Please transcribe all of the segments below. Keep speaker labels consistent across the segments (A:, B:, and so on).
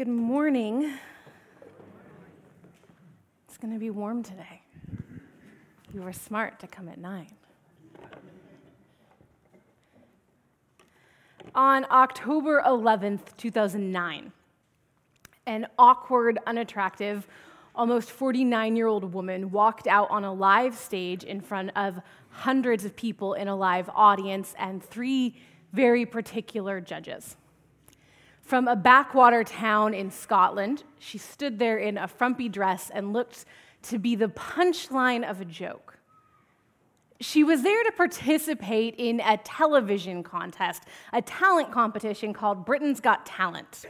A: Good morning. It's going to be warm today. You were smart to come at 9. On October 11th, 2009, an awkward, unattractive, almost 49 year old woman walked out on a live stage in front of hundreds of people in a live audience and three very particular judges. From a backwater town in Scotland, she stood there in a frumpy dress and looked to be the punchline of a joke. She was there to participate in a television contest, a talent competition called Britain's Got Talent.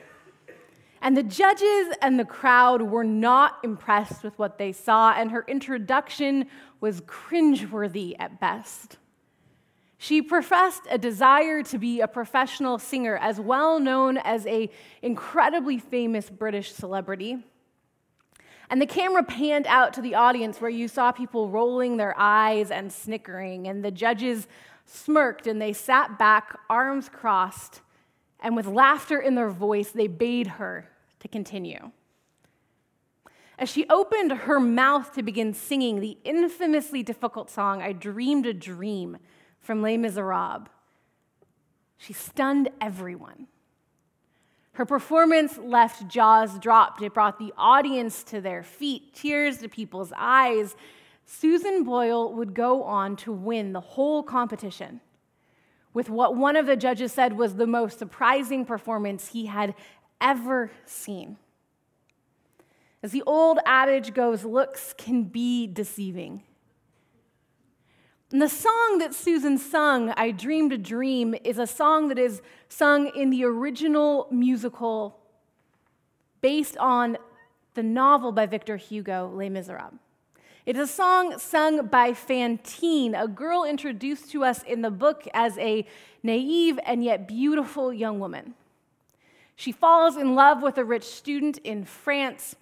A: And the judges and the crowd were not impressed with what they saw, and her introduction was cringeworthy at best. She professed a desire to be a professional singer, as well known as a incredibly famous British celebrity. And the camera panned out to the audience where you saw people rolling their eyes and snickering, and the judges smirked and they sat back, arms crossed, and with laughter in their voice, they bade her to continue. As she opened her mouth to begin singing the infamously difficult song, I Dreamed a Dream from Les Miserables. She stunned everyone. Her performance left jaws dropped. It brought the audience to their feet, tears to people's eyes. Susan Boyle would go on to win the whole competition with what one of the judges said was the most surprising performance he had ever seen. As the old adage goes, looks can be deceiving. And the song that Susan sung, I Dreamed a Dream, is a song that is sung in the original musical based on the novel by Victor Hugo, Les Miserables. It is a song sung by Fantine, a girl introduced to us in the book as a naive and yet beautiful young woman. She falls in love with a rich student in France,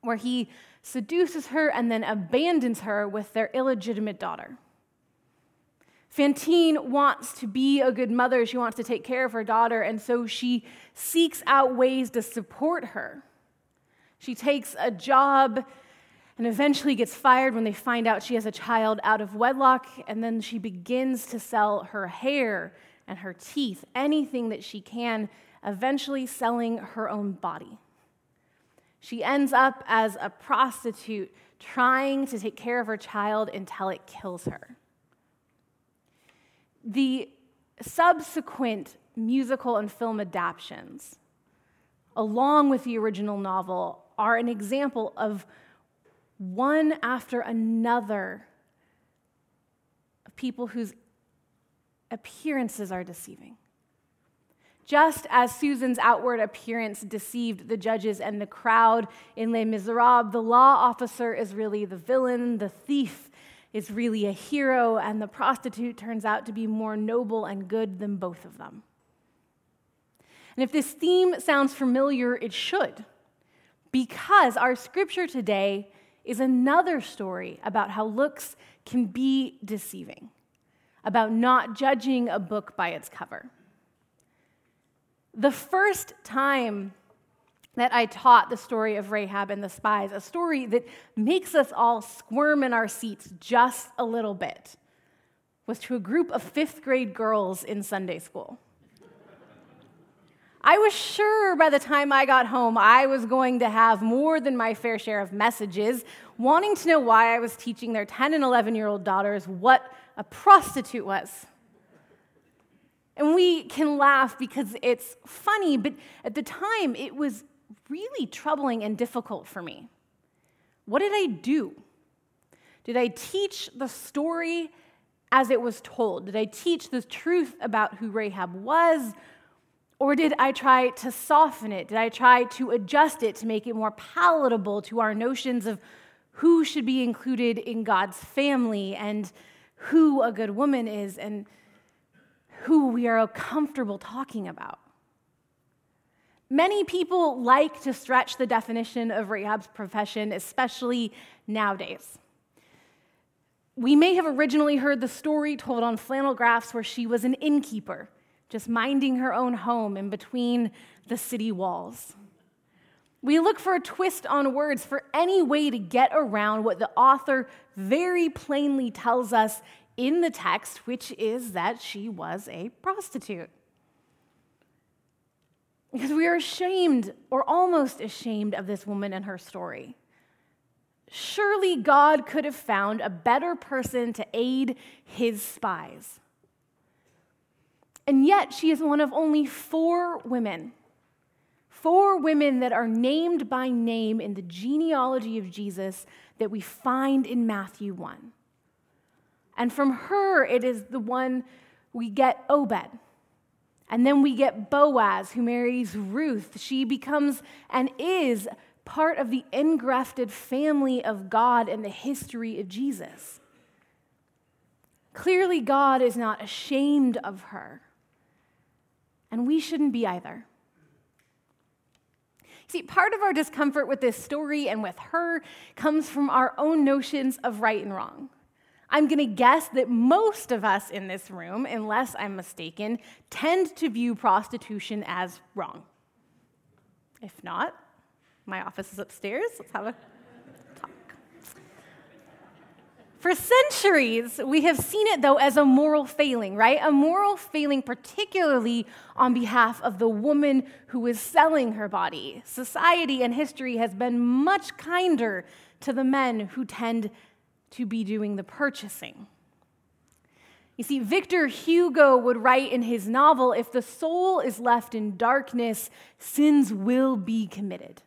A: where he seduces her and then abandons her with their illegitimate daughter. Fantine wants to be a good mother. She wants to take care of her daughter, and so she seeks out ways to support her. She takes a job and eventually gets fired when they find out she has a child out of wedlock, and then she begins to sell her hair and her teeth, anything that she can, eventually selling her own body. She ends up as a prostitute trying to take care of her child until it kills her. The subsequent musical and film adaptations, along with the original novel, are an example of one after another of people whose appearances are deceiving. Just as Susan's outward appearance deceived the judges and the crowd in Les Miserables, the law officer is really the villain, the thief is really a hero, and the prostitute turns out to be more noble and good than both of them. And if this theme sounds familiar, it should, because our scripture today is another story about how looks can be deceiving, about not judging a book by its cover. The first time that I taught the story of Rahab and the spies, a story that makes us all squirm in our seats just a little bit, was to a group of fifth grade girls in Sunday school. I was sure by the time I got home, I was going to have more than my fair share of messages wanting to know why I was teaching their 10 and 11 year old daughters what a prostitute was. And we can laugh because it's funny, but at the time it was really troubling and difficult for me. What did I do? Did I teach the story as it was told? Did I teach the truth about who Rahab was? Or did I try to soften it? Did I try to adjust it to make it more palatable to our notions of who should be included in God's family and who a good woman is and who we are comfortable talking about? Many people like to stretch the definition of Rahab's profession, especially nowadays. We may have originally heard the story told on flannel graphs where she was an innkeeper, just minding her own home in between the city walls. We look for a twist on words, for any way to get around what the author very plainly tells us in the text, which is that she was a prostitute. Because we are ashamed, or almost ashamed, of this woman and her story. Surely God could have found a better person to aid his spies. And yet, she is one of only four women, four women that are named by name in the genealogy of Jesus that we find in Matthew 1. And from her, it is the one we get Obed. And then we get Boaz, who marries Ruth. She becomes and is part of the engrafted family of God in the history of Jesus. Clearly, God is not ashamed of her, and we shouldn't be either. See, part of our discomfort with this story and with her comes from our own notions of right and wrong. I'm going to guess that most of us in this room, unless I'm mistaken, tend to view prostitution as wrong. If not, my office is upstairs. Let's have a talk. For centuries, we have seen it, though, as a moral failing, right? A moral failing, particularly on behalf of the woman who is selling her body. Society and history has been much kinder to the men who tend to be doing the purchasing. You see, Victor Hugo would write in his novel if the soul is left in darkness, sins will be committed.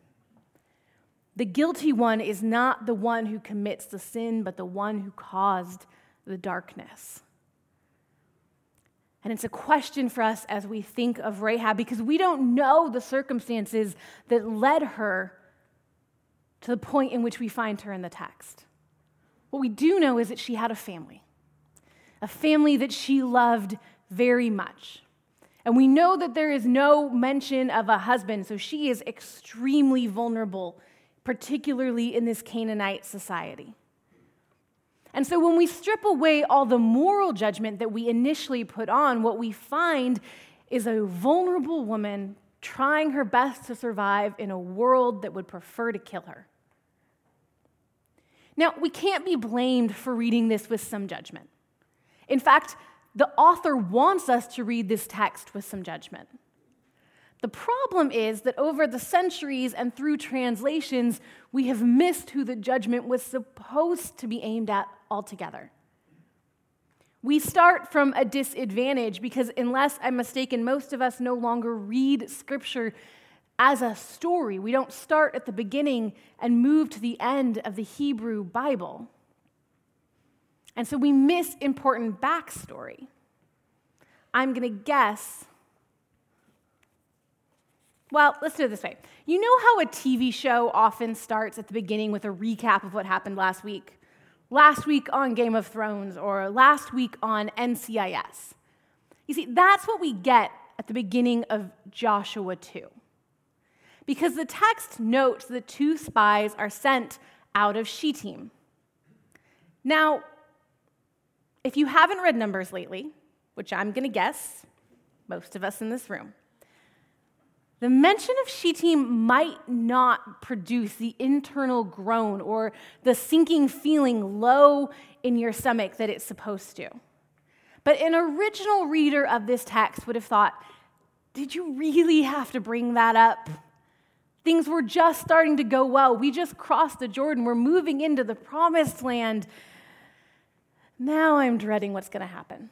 A: The guilty one is not the one who commits the sin, but the one who caused the darkness. And it's a question for us as we think of Rahab because we don't know the circumstances that led her to the point in which we find her in the text. What we do know is that she had a family, a family that she loved very much. And we know that there is no mention of a husband, so she is extremely vulnerable, particularly in this Canaanite society. And so when we strip away all the moral judgment that we initially put on, what we find is a vulnerable woman trying her best to survive in a world that would prefer to kill her. Now, we can't be blamed for reading this with some judgment. In fact, the author wants us to read this text with some judgment. The problem is that over the centuries and through translations, we have missed who the judgment was supposed to be aimed at altogether. We start from a disadvantage because, unless I'm mistaken, most of us no longer read scripture as a story. We don't start at the beginning and move to the end of the Hebrew Bible. And so we miss important backstory. I'm going to guess. Well, let's do it this way. You know how a TV show often starts at the beginning with a recap of what happened last week? Last week on Game of Thrones or last week on NCIS. You see, that's what we get at the beginning of Joshua 2 because the text notes the two spies are sent out of Shittim. Now, if you haven't read Numbers lately, which I'm going to guess most of us in this room, the mention of Shittim might not produce the internal groan or the sinking feeling low in your stomach that it's supposed to. But an original reader of this text would have thought, did you really have to bring that up? Things were just starting to go well. We just crossed the Jordan. We're moving into the promised land. Now I'm dreading what's going to happen.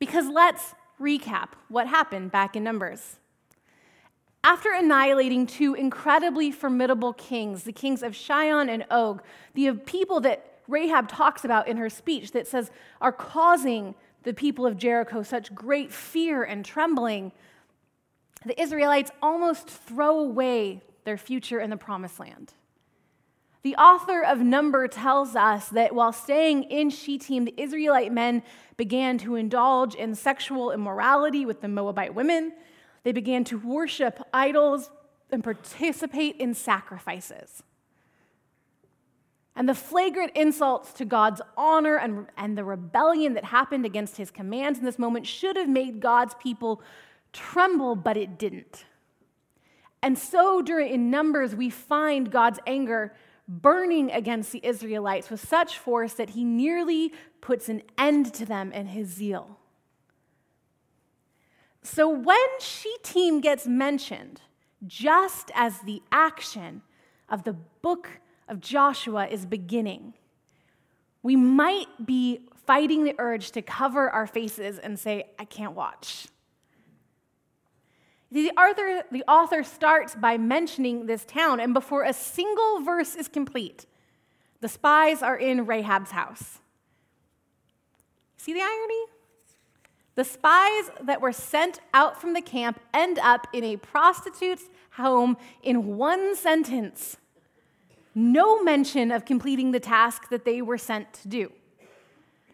A: Because let's recap what happened back in Numbers. After annihilating two incredibly formidable kings, the kings of Sihon and Og, the people that Rahab talks about in her speech that says are causing the people of Jericho such great fear and trembling, the Israelites almost throw away their future in the promised land. The author of Number tells us that while staying in Shittim, the Israelite men began to indulge in sexual immorality with the Moabite women. They began to worship idols and participate in sacrifices. And the flagrant insults to God's honor and, and the rebellion that happened against his commands in this moment should have made God's people tremble, but it didn't. And so, during in Numbers, we find God's anger burning against the Israelites with such force that he nearly puts an end to them in his zeal. So, when Shittim gets mentioned, just as the action of the book of Joshua is beginning, we might be fighting the urge to cover our faces and say, I can't watch. The author, the author starts by mentioning this town, and before a single verse is complete, the spies are in Rahab's house. See the irony? The spies that were sent out from the camp end up in a prostitute's home in one sentence. No mention of completing the task that they were sent to do.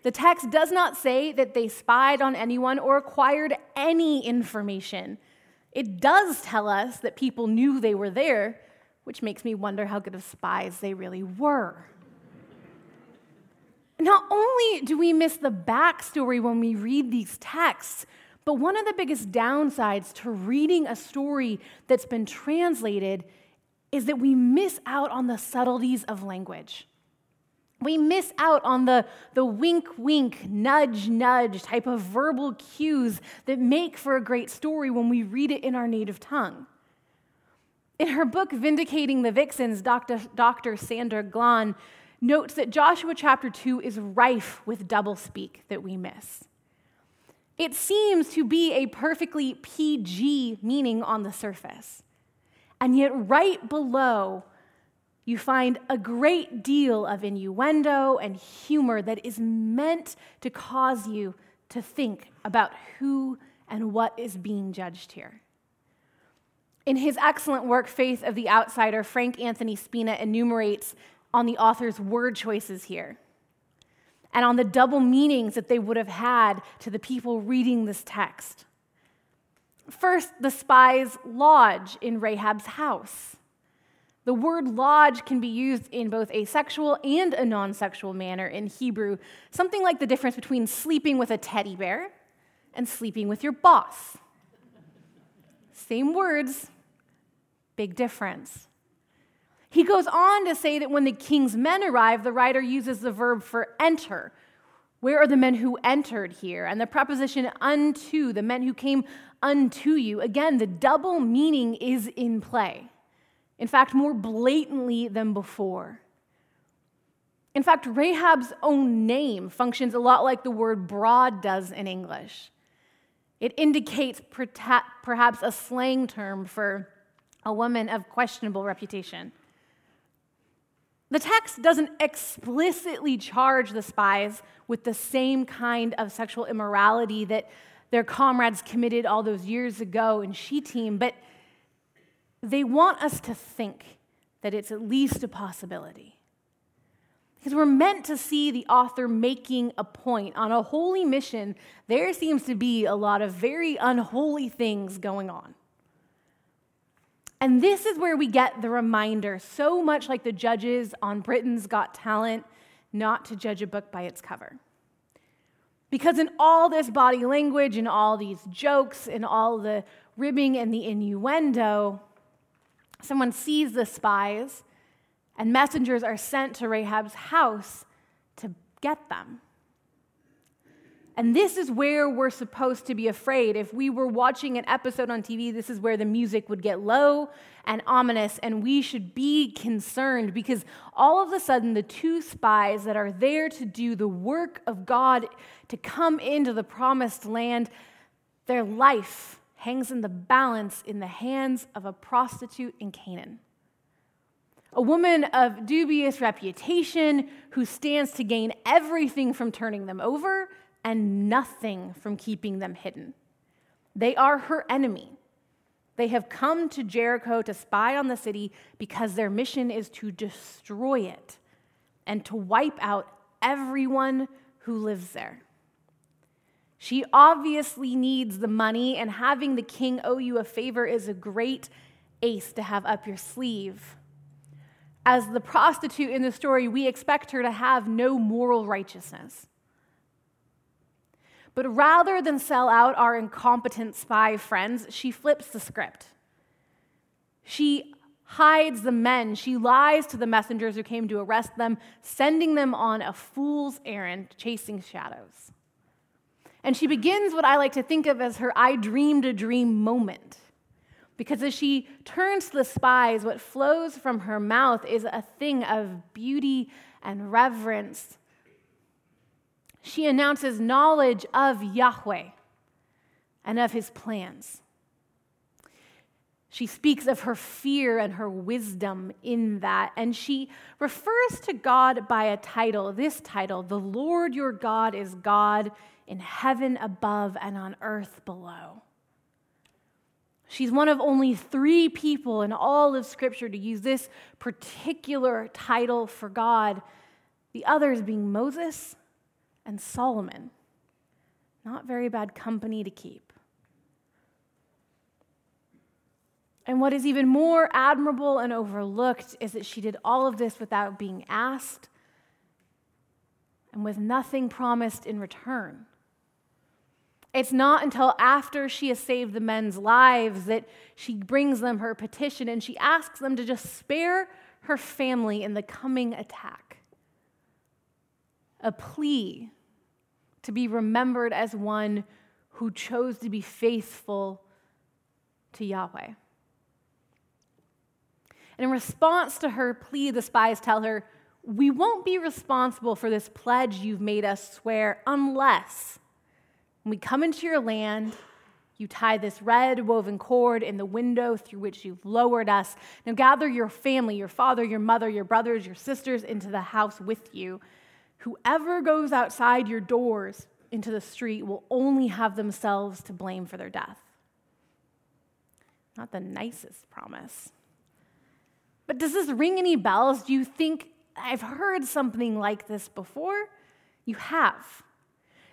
A: The text does not say that they spied on anyone or acquired any information. It does tell us that people knew they were there, which makes me wonder how good of spies they really were. Not only do we miss the backstory when we read these texts, but one of the biggest downsides to reading a story that's been translated is that we miss out on the subtleties of language. We miss out on the, the wink, wink, nudge, nudge type of verbal cues that make for a great story when we read it in our native tongue. In her book, Vindicating the Vixens, Dr. Dr. Sandra Glahn notes that Joshua chapter 2 is rife with doublespeak that we miss. It seems to be a perfectly PG meaning on the surface. And yet, right below, you find a great deal of innuendo and humor that is meant to cause you to think about who and what is being judged here. In his excellent work, Faith of the Outsider, Frank Anthony Spina enumerates on the author's word choices here and on the double meanings that they would have had to the people reading this text. First, the spies lodge in Rahab's house. The word lodge can be used in both a sexual and a non sexual manner in Hebrew, something like the difference between sleeping with a teddy bear and sleeping with your boss. Same words, big difference. He goes on to say that when the king's men arrive, the writer uses the verb for enter. Where are the men who entered here? And the preposition unto, the men who came unto you. Again, the double meaning is in play. In fact, more blatantly than before. In fact, Rahab's own name functions a lot like the word broad does in English. It indicates perhaps a slang term for a woman of questionable reputation. The text doesn't explicitly charge the spies with the same kind of sexual immorality that their comrades committed all those years ago in Shittim, but they want us to think that it's at least a possibility. Because we're meant to see the author making a point. On a holy mission, there seems to be a lot of very unholy things going on. And this is where we get the reminder, so much like the judges on Britain's Got Talent, not to judge a book by its cover. Because in all this body language and all these jokes and all the ribbing and the innuendo, someone sees the spies, and messengers are sent to Rahab's house to get them. And this is where we're supposed to be afraid. If we were watching an episode on TV, this is where the music would get low and ominous, and we should be concerned because all of a sudden, the two spies that are there to do the work of God to come into the promised land, their life hangs in the balance in the hands of a prostitute in Canaan. A woman of dubious reputation who stands to gain everything from turning them over and nothing from keeping them hidden. They are her enemy. They have come to Jericho to spy on the city because their mission is to destroy it and to wipe out everyone who lives there. She obviously needs the money, and having the king owe you a favor is a great ace to have up your sleeve. As the prostitute in the story, we expect her to have no moral righteousness. But rather than sell out our incompetent spy friends, she flips the script. She hides the men. She lies to the messengers who came to arrest them, sending them on a fool's errand, chasing shadows. And she begins what I like to think of as her I dreamed a dream moment. Because as she turns to the spies, what flows from her mouth is a thing of beauty and reverence. She announces knowledge of Yahweh and of his plans. She speaks of her fear and her wisdom in that. And she refers to God by a title, this title The Lord your God is God in heaven above and on earth below. She's one of only three people in all of Scripture to use this particular title for God, the others being Moses and Solomon. Not very bad company to keep. And what is even more admirable and overlooked is that she did all of this without being asked and with nothing promised in return. It's not until after she has saved the men's lives that she brings them her petition and she asks them to just spare her family in the coming attack. A plea to be remembered as one who chose to be faithful to Yahweh. And in response to her plea, the spies tell her, We won't be responsible for this pledge you've made us swear unless, when we come into your land, you tie this red woven cord in the window through which you've lowered us. Now gather your family, your father, your mother, your brothers, your sisters into the house with you. Whoever goes outside your doors into the street will only have themselves to blame for their death. Not the nicest promise. But does this ring any bells? Do you think I've heard something like this before? You have.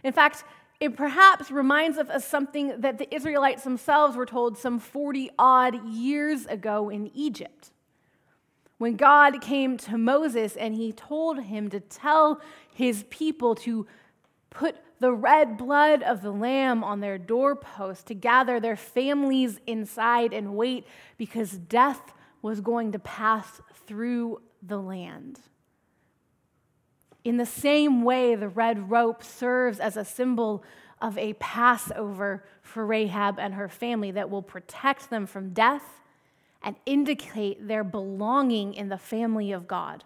A: In fact, it perhaps reminds us of something that the Israelites themselves were told some 40 odd years ago in Egypt. When God came to Moses and he told him to tell his people to put the red blood of the lamb on their doorpost, to gather their families inside and wait because death was going to pass through the land. In the same way, the red rope serves as a symbol of a Passover for Rahab and her family that will protect them from death and indicate their belonging in the family of God.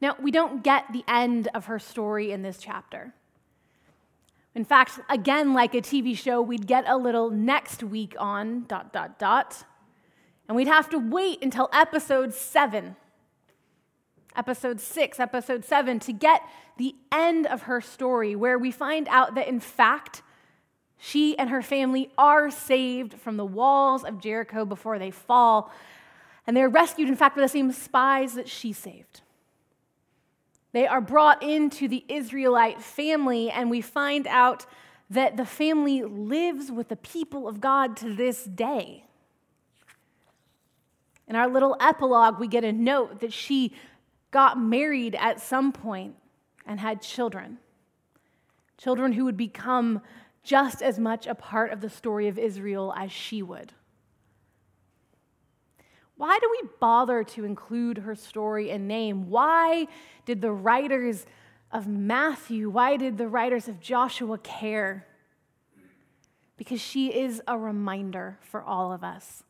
A: Now, we don't get the end of her story in this chapter. In fact, again, like a TV show, we'd get a little next week on dot, dot, dot. And we'd have to wait until episode seven, episode six, episode seven, to get the end of her story, where we find out that in fact, she and her family are saved from the walls of Jericho before they fall. And they're rescued, in fact, by the same spies that she saved. They are brought into the Israelite family, and we find out that the family lives with the people of God to this day. In our little epilogue, we get a note that she got married at some point and had children. Children who would become just as much a part of the story of Israel as she would. Why do we bother to include her story and name? Why did the writers of Matthew, why did the writers of Joshua care? Because she is a reminder for all of us.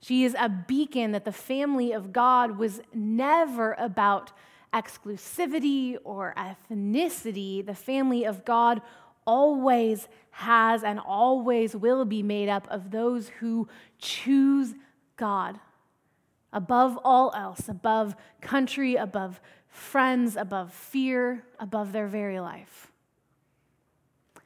A: She is a beacon that the family of God was never about exclusivity or ethnicity. The family of God always has and always will be made up of those who choose God above all else, above country, above friends, above fear, above their very life.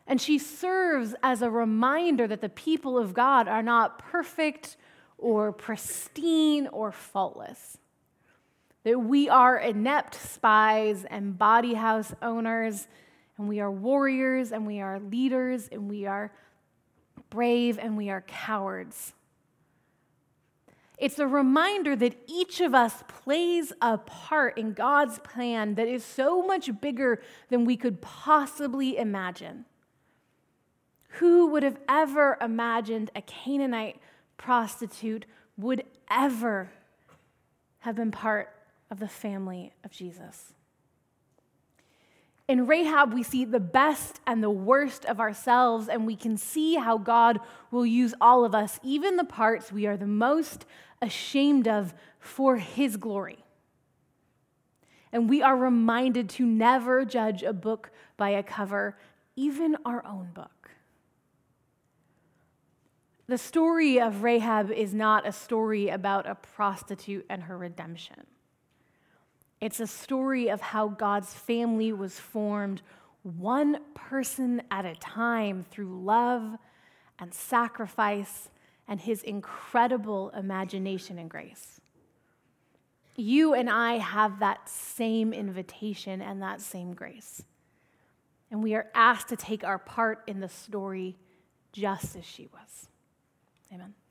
A: And she serves as a reminder that the people of God are not perfect or pristine or faultless. That we are inept spies and bawdy house owners, and we are warriors, and we are leaders, and we are brave, and we are cowards. It's a reminder that each of us plays a part in God's plan that is so much bigger than we could possibly imagine. Who would have ever imagined a Canaanite prostitute would ever have been part of the family of Jesus. In Rahab, we see the best and the worst of ourselves, and we can see how God will use all of us, even the parts we are the most ashamed of, for His glory. And we are reminded to never judge a book by a cover, even our own book. The story of Rahab is not a story about a prostitute and her redemption. It's a story of how God's family was formed one person at a time through love and sacrifice and his incredible imagination and grace. You and I have that same invitation and that same grace. And we are asked to take our part in the story just as she was. Amen.